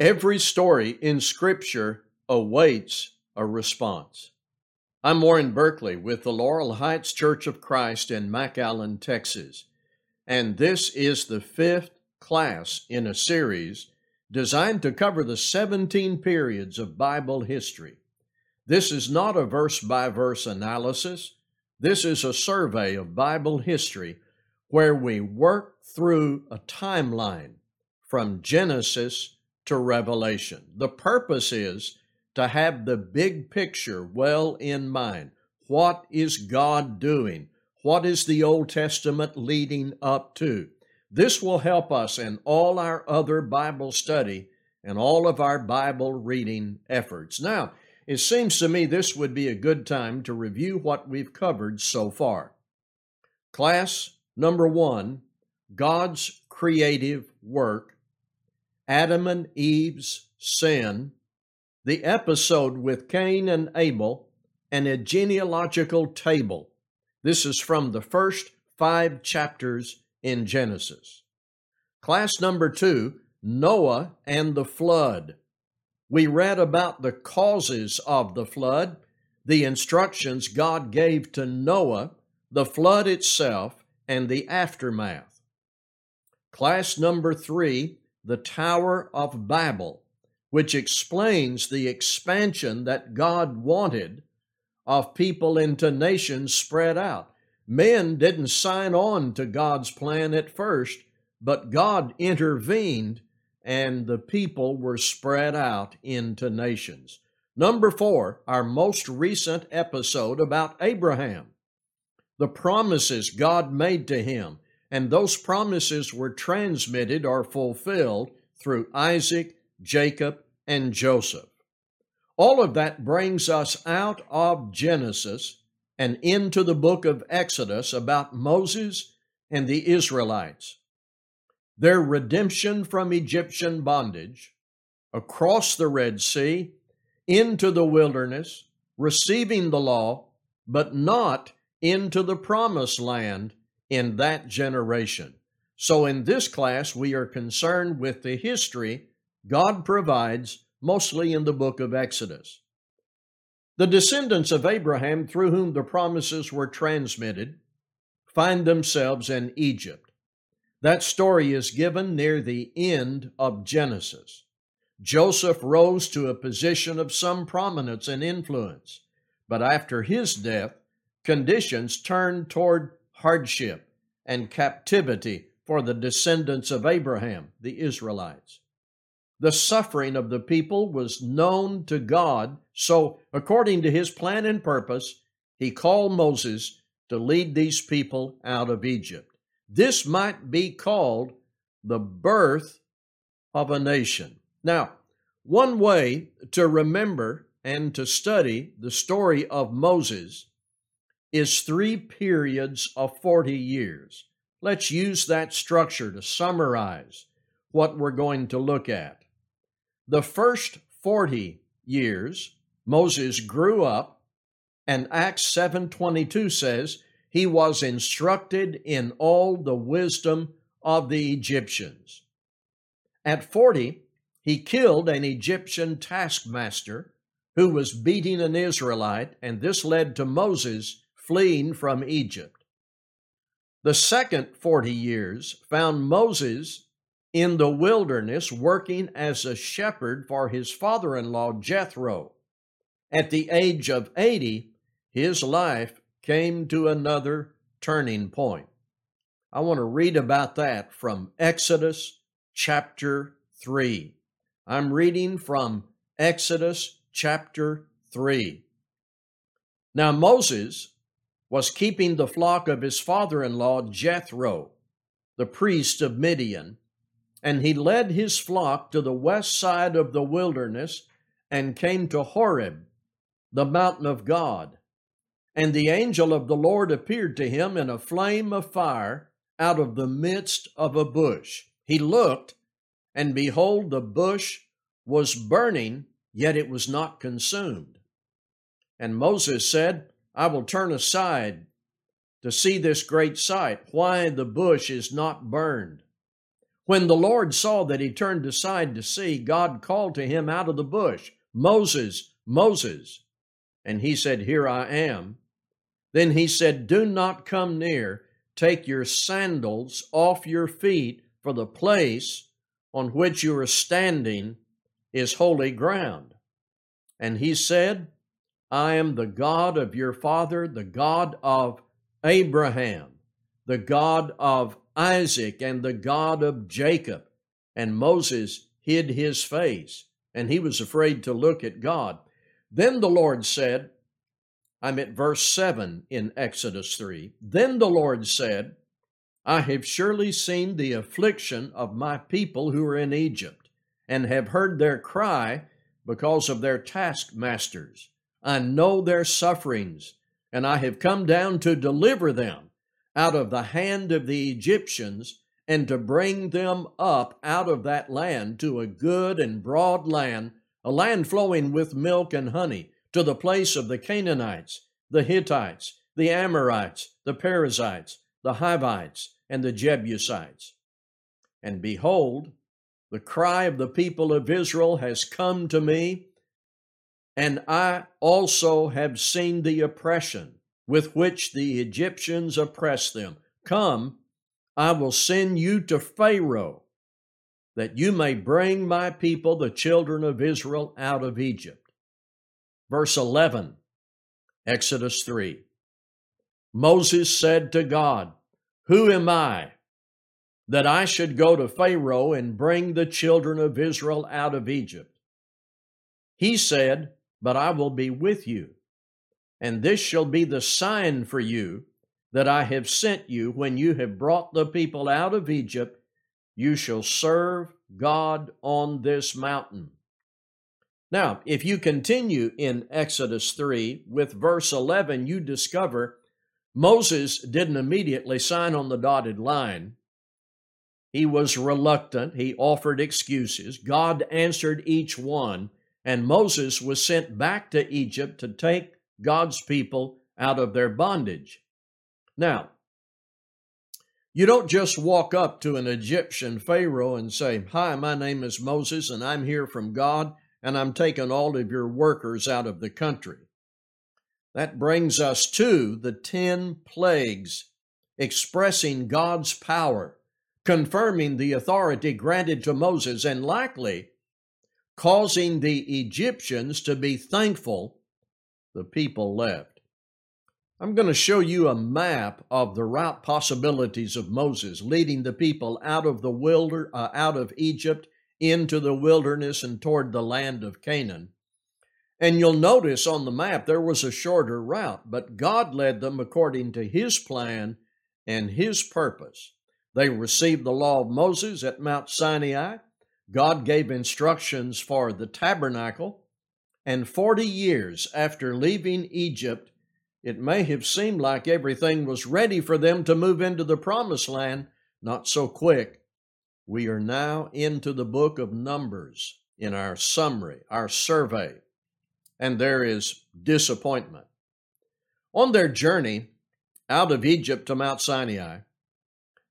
Every story in Scripture awaits a response. I'm Warren Berkley with the Laurel Heights Church of Christ in McAllen, Texas, and this is the fifth class in a series designed to cover the 17 periods of Bible history. This is not a verse by verse analysis. This is a survey of Bible history where we work through a timeline from Genesis to Revelation. The purpose is to have the big picture well in mind. What is God doing? What is the Old Testament leading up to? This will help us in all our other Bible study and all of our Bible reading efforts. Now, it seems to me this would be a good time to review what we've covered so far. Class number one God's creative work Adam and Eve's sin, the episode with Cain and Abel, and a genealogical table. This is from the first five chapters in Genesis. Class number two Noah and the flood. We read about the causes of the flood, the instructions God gave to Noah, the flood itself, and the aftermath. Class number three the Tower of Babel, which explains the expansion that God wanted of people into nations spread out. Men didn't sign on to God's plan at first, but God intervened and the people were spread out into nations. Number four, our most recent episode about Abraham. The promises God made to him and those promises were transmitted or fulfilled through Isaac, Jacob, and Joseph. All of that brings us out of Genesis and into the book of Exodus about Moses and the Israelites. Their redemption from Egyptian bondage, across the Red Sea, into the wilderness, receiving the law, but not into the promised land in that generation. So, in this class, we are concerned with the history God provides mostly in the book of Exodus. The descendants of Abraham, through whom the promises were transmitted, find themselves in Egypt. That story is given near the end of Genesis. Joseph rose to a position of some prominence and influence, but after his death, conditions turned toward hardship and captivity for the descendants of Abraham, the Israelites. The suffering of the people was known to God, so according to his plan and purpose, he called Moses to lead these people out of Egypt. This might be called the birth of a nation. Now, one way to remember and to study the story of Moses is three periods of 40 years. Let's use that structure to summarize what we're going to look at. The first 40 years, Moses grew up, and Acts 7:22 says he was instructed in all the wisdom of the Egyptians. At 40, he killed an Egyptian taskmaster who was beating an Israelite, and this led to Moses fleeing from Egypt. The second 40 years found Moses in the wilderness working as a shepherd for his father in law Jethro. At the age of 80, his life came to another turning point. I want to read about that from Exodus chapter 3. I'm reading from Exodus chapter 3. Now, Moses was keeping the flock of his father in law Jethro, the priest of Midian, and he led his flock to the west side of the wilderness and came to Horeb, the mountain of God. And the angel of the Lord appeared to him in a flame of fire out of the midst of a bush. He looked, and behold, the bush was burning, yet it was not consumed. And Moses said, I will turn aside to see this great sight, why the bush is not burned. When the Lord saw that he turned aside to see, God called to him out of the bush, Moses, Moses. And he said, Here I am. Then he said, Do not come near. Take your sandals off your feet, for the place on which you are standing is holy ground. And he said, I am the God of your father, the God of Abraham, the God of Isaac, and the God of Jacob. And Moses hid his face, and he was afraid to look at God. Then the Lord said, I'm at verse 7 in Exodus 3. Then the Lord said, I have surely seen the affliction of my people who are in Egypt, and have heard their cry because of their taskmasters. I know their sufferings, and I have come down to deliver them out of the hand of the Egyptians and to bring them up out of that land to a good and broad land, a land flowing with milk and honey to the place of the Canaanites, the Hittites, the Amorites, the Perizzites, the Hivites, and the Jebusites. And behold, the cry of the people of Israel has come to me, and I also have seen the oppression with which the Egyptians oppress them. Come, I will send you to Pharaoh, that you may bring my people, the children of Israel, out of Egypt. Verse 11, Exodus 3. Moses said to God, Who am I that I should go to Pharaoh and bring the children of Israel out of Egypt? He said, But I will be with you, and this shall be the sign for you that I have sent you when you have brought the people out of Egypt. You shall serve God on this mountain. Now, if you continue in Exodus 3 with verse 11, you discover Moses didn't immediately sign on the dotted line. He was reluctant. He offered excuses. God answered each one, and Moses was sent back to Egypt to take God's people out of their bondage. Now, you don't just walk up to an Egyptian Pharaoh and say, Hi, my name is Moses, and I'm here from God and I'm taking all of your workers out of the country. That brings us to the 10 plagues, expressing God's power, confirming the authority granted to Moses, and likely causing the Egyptians to be thankful the people left. I'm going to show you a map of the route possibilities of Moses leading the people out of the wilder, uh, out of Egypt into the wilderness and toward the land of Canaan. And you'll notice on the map there was a shorter route, but God led them according to His plan and His purpose. They received the law of Moses at Mount Sinai. God gave instructions for the tabernacle. And 40 years after leaving Egypt, it may have seemed like everything was ready for them to move into the promised land. Not so quick. We are now into the book of Numbers in our summary, our survey, and there is disappointment. On their journey out of Egypt to Mount Sinai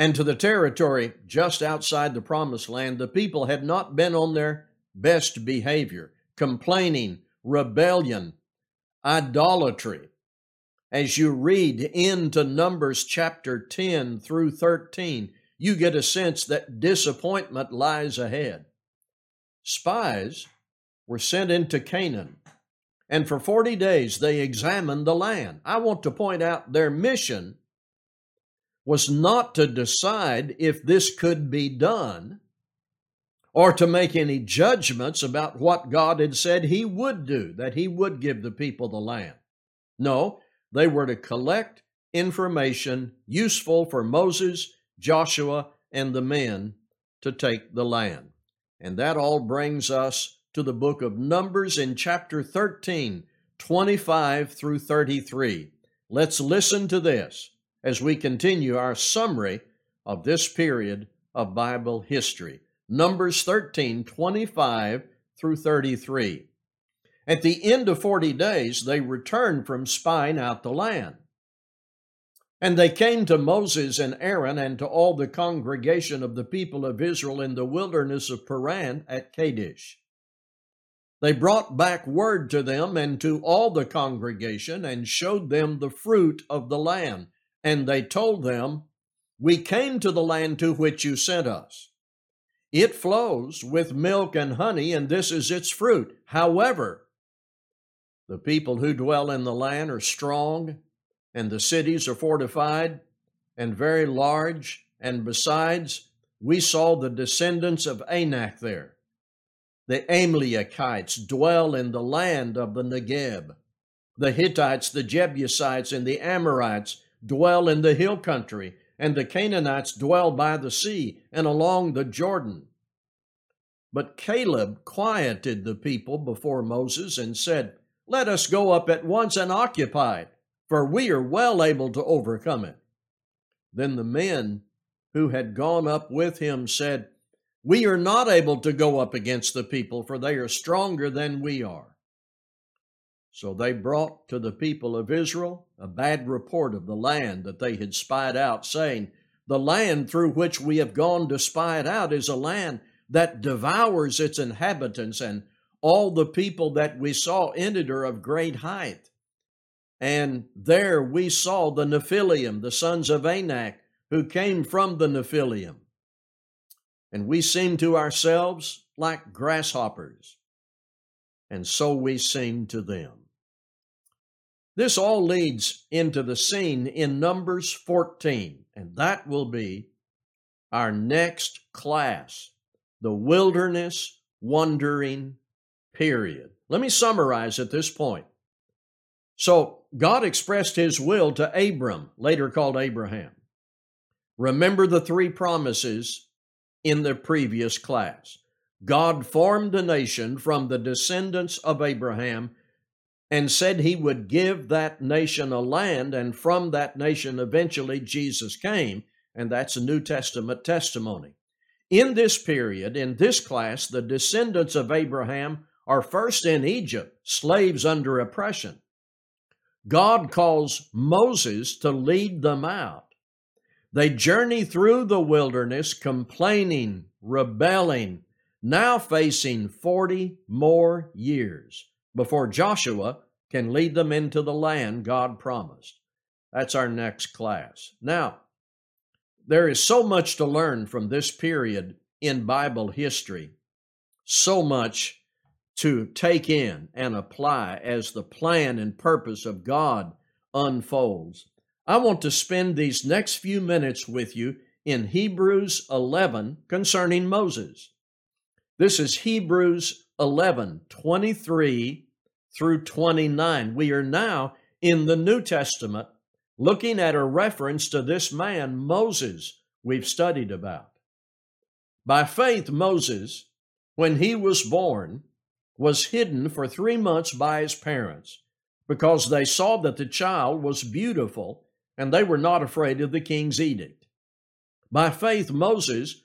and to the territory just outside the promised land, the people had not been on their best behavior, complaining, rebellion, idolatry. As you read into Numbers chapter 10 through 13, you get a sense that disappointment lies ahead. Spies were sent into Canaan, and for 40 days they examined the land. I want to point out their mission was not to decide if this could be done or to make any judgments about what God had said He would do, that He would give the people the land. No, they were to collect information useful for Moses Joshua and the men to take the land. And that all brings us to the book of Numbers in chapter 13, 25 through 33. Let's listen to this as we continue our summary of this period of Bible history. Numbers 13, 25 through 33. At the end of 40 days, they returned from spying out the land. And they came to Moses and Aaron and to all the congregation of the people of Israel in the wilderness of Paran at Kadesh. They brought back word to them and to all the congregation and showed them the fruit of the land. And they told them, We came to the land to which you sent us. It flows with milk and honey, and this is its fruit. However, the people who dwell in the land are strong and the cities are fortified and very large. And besides, we saw the descendants of Anak there. The Amalekites dwell in the land of the Negeb. The Hittites, the Jebusites, and the Amorites dwell in the hill country, and the Canaanites dwell by the sea and along the Jordan. But Caleb quieted the people before Moses and said, Let us go up at once and occupy it for we are well able to overcome it. Then the men who had gone up with him said, We are not able to go up against the people, for they are stronger than we are. So they brought to the people of Israel a bad report of the land that they had spied out, saying, The land through which we have gone to spy it out is a land that devours its inhabitants, and all the people that we saw in it are of great height. And there we saw the Nephilim, the sons of Anak, who came from the Nephilim. And we seemed to ourselves like grasshoppers, and so we seemed to them. This all leads into the scene in Numbers 14, and that will be our next class the wilderness wandering period. Let me summarize at this point. So, God expressed his will to Abram, later called Abraham. Remember the three promises in the previous class. God formed a nation from the descendants of Abraham and said he would give that nation a land, and from that nation eventually Jesus came, and that's a New Testament testimony. In this period, in this class, the descendants of Abraham are first in Egypt, slaves under oppression. God calls Moses to lead them out. They journey through the wilderness, complaining, rebelling, now facing 40 more years before Joshua can lead them into the land God promised. That's our next class. Now, there is so much to learn from this period in Bible history, so much to take in and apply as the plan and purpose of God unfolds. I want to spend these next few minutes with you in Hebrews 11 concerning Moses. This is Hebrews 11 23 through 29. We are now in the New Testament looking at a reference to this man, Moses, we've studied about. By faith, Moses, when he was born, was hidden for three months by his parents because they saw that the child was beautiful and they were not afraid of the king's edict. By faith, Moses,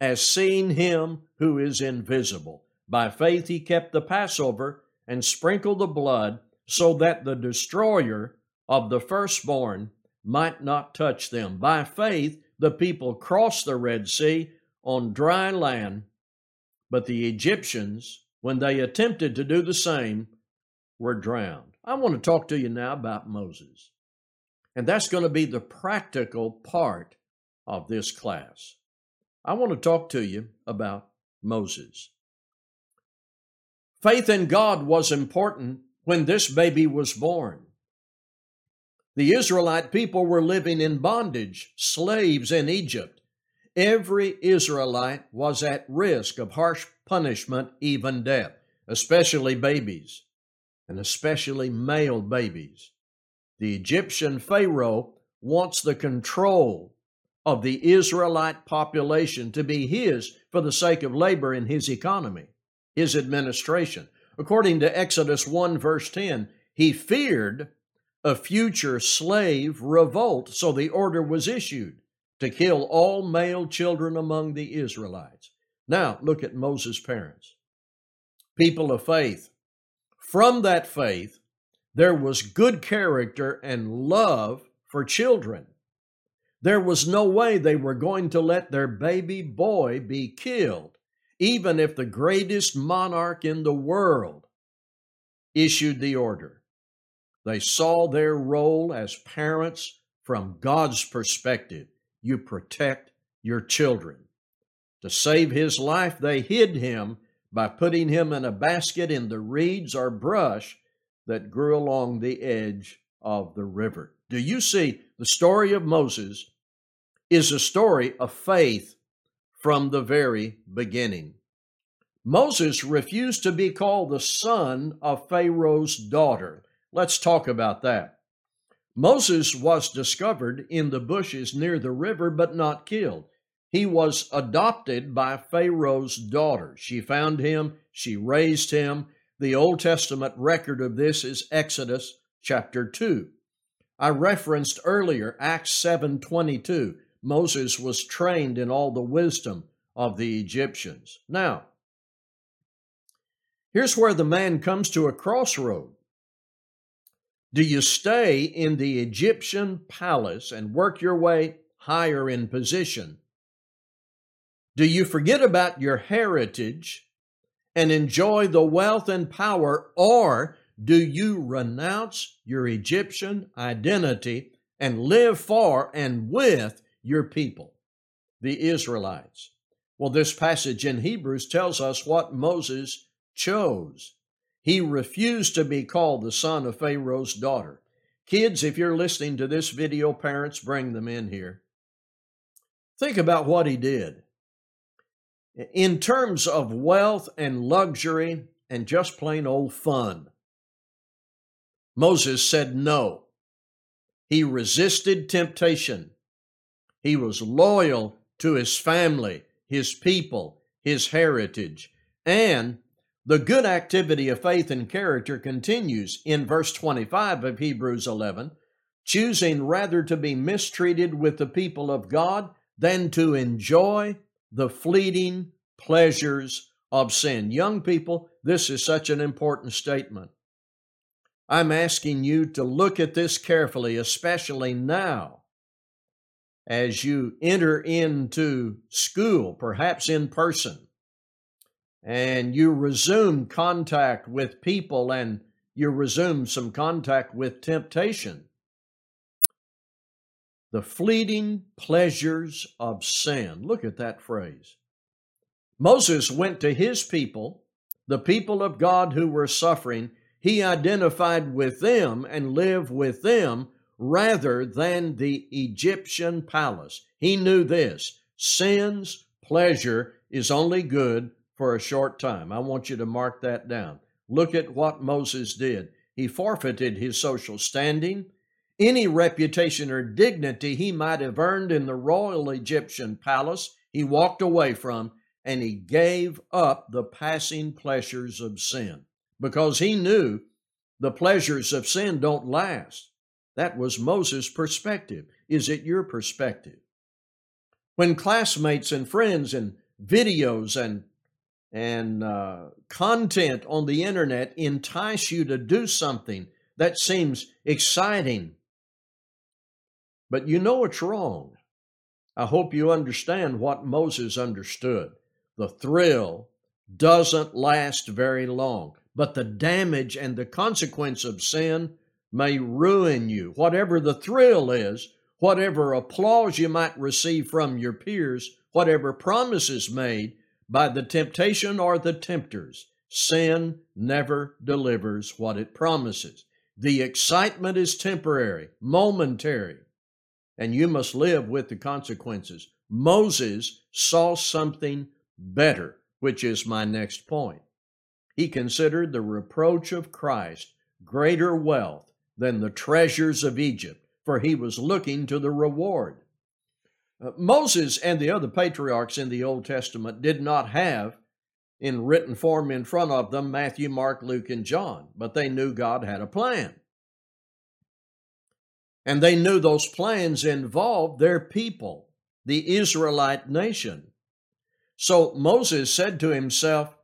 as seeing him who is invisible. By faith, he kept the Passover and sprinkled the blood so that the destroyer of the firstborn might not touch them. By faith, the people crossed the Red Sea on dry land, but the Egyptians when they attempted to do the same, were drowned. I want to talk to you now about Moses. And that's going to be the practical part of this class. I want to talk to you about Moses. Faith in God was important when this baby was born. The Israelite people were living in bondage, slaves in Egypt. Every Israelite was at risk of harsh punishment, even death, especially babies, and especially male babies. The Egyptian Pharaoh wants the control of the Israelite population to be his for the sake of labor in his economy, his administration. According to Exodus 1, verse 10, he feared a future slave revolt, so the order was issued to kill all male children among the Israelites. Now, look at Moses' parents, people of faith. From that faith, there was good character and love for children. There was no way they were going to let their baby boy be killed, even if the greatest monarch in the world issued the order. They saw their role as parents from God's perspective. You protect your children. To save his life, they hid him by putting him in a basket in the reeds or brush that grew along the edge of the river. Do you see the story of Moses is a story of faith from the very beginning. Moses refused to be called the son of Pharaoh's daughter. Let's talk about that. Moses was discovered in the bushes near the river, but not killed. He was adopted by Pharaoh's daughter. She found him, she raised him. The Old Testament record of this is Exodus chapter 2. I referenced earlier Acts 7:22. Moses was trained in all the wisdom of the Egyptians. Now, here's where the man comes to a crossroad. Do you stay in the Egyptian palace and work your way higher in position? Do you forget about your heritage and enjoy the wealth and power, or do you renounce your Egyptian identity and live for and with your people, the Israelites. Well, this passage in Hebrews tells us what Moses chose. He refused to be called the son of Pharaoh's daughter. Kids, if you're listening to this video, parents, bring them in here. Think about what he did. In terms of wealth and luxury and just plain old fun, Moses said no. He resisted temptation. He was loyal to his family, his people, his heritage. And the good activity of faith and character continues in verse 25 of Hebrews 11, choosing rather to be mistreated with the people of God than to enjoy the fleeting pleasures of sin. Young people, this is such an important statement. I'm asking you to look at this carefully, especially now as you enter into school, perhaps in person, and you resume contact with people and you resume some contact with temptation. The fleeting pleasures of sin. Look at that phrase. Moses went to his people, the people of God who were suffering. He identified with them and lived with them rather than the Egyptian palace. He knew this sin's pleasure is only good for a short time. I want you to mark that down. Look at what Moses did. He forfeited his social standing, any reputation or dignity he might have earned in the royal Egyptian palace, he walked away from, and he gave up the passing pleasures of sin because he knew the pleasures of sin don't last. That was Moses' perspective. Is it your perspective? When classmates and friends and videos and and uh, content on the internet entice you to do something that seems exciting, but you know it's wrong. I hope you understand what Moses understood. The thrill doesn't last very long, but the damage and the consequence of sin may ruin you. Whatever the thrill is, whatever applause you might receive from your peers, whatever promises made by the temptation or the tempters, sin never delivers what it promises. The excitement is temporary, momentary, and you must live with the consequences. Moses saw something better, which is my next point. He considered the reproach of Christ greater wealth than the treasures of Egypt, for he was looking to the reward. Uh, Moses and the other patriarchs in the Old Testament did not have in written form in front of them Matthew, Mark, Luke, and John, but they knew God had a plan. And they knew those plans involved their people, the Israelite nation. So Moses said to himself,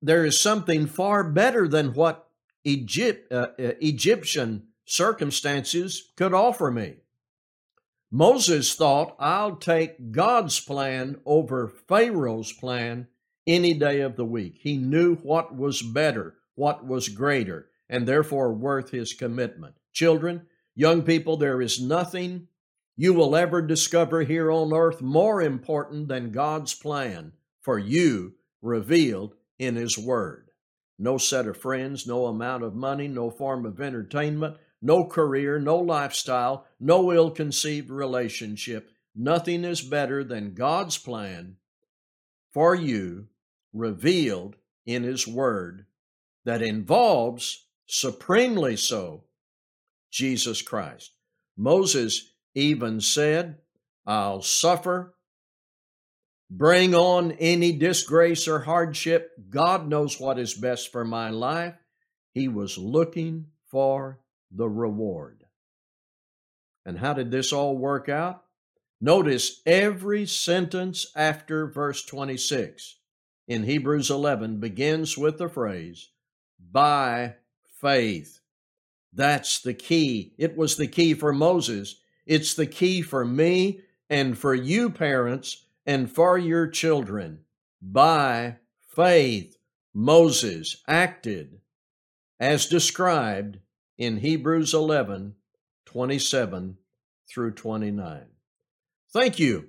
There is something far better than what Egypt, uh, uh, Egyptian circumstances could offer me. Moses thought, I'll take God's plan over Pharaoh's plan any day of the week. He knew what was better, what was greater, and therefore worth his commitment. Children, young people, there is nothing you will ever discover here on earth more important than God's plan for you revealed in His Word. No set of friends, no amount of money, no form of entertainment, no career, no lifestyle, no ill conceived relationship. Nothing is better than God's plan for you revealed in His Word that involves, supremely so, Jesus Christ. Moses even said, I'll suffer, bring on any disgrace or hardship. God knows what is best for my life. He was looking for the reward. And how did this all work out? Notice every sentence after verse 26 in Hebrews 11 begins with the phrase, by faith. That's the key. It was the key for Moses. It's the key for me and for you, parents, and for your children. By faith, Moses acted as described in Hebrews 11 27 through 29. Thank you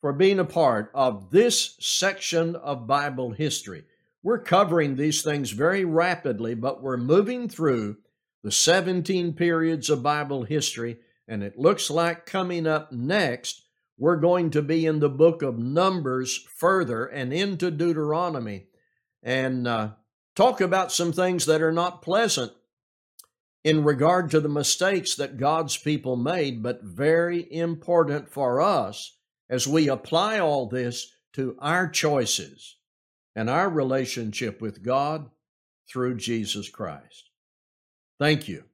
for being a part of this section of Bible history. We're covering these things very rapidly, but we're moving through the 17 periods of Bible history, and it looks like coming up next, we're going to be in the book of Numbers further and into Deuteronomy and uh, talk about some things that are not pleasant in regard to the mistakes that God's people made, but very important for us as we apply all this to our choices and our relationship with God through Jesus Christ. Thank you.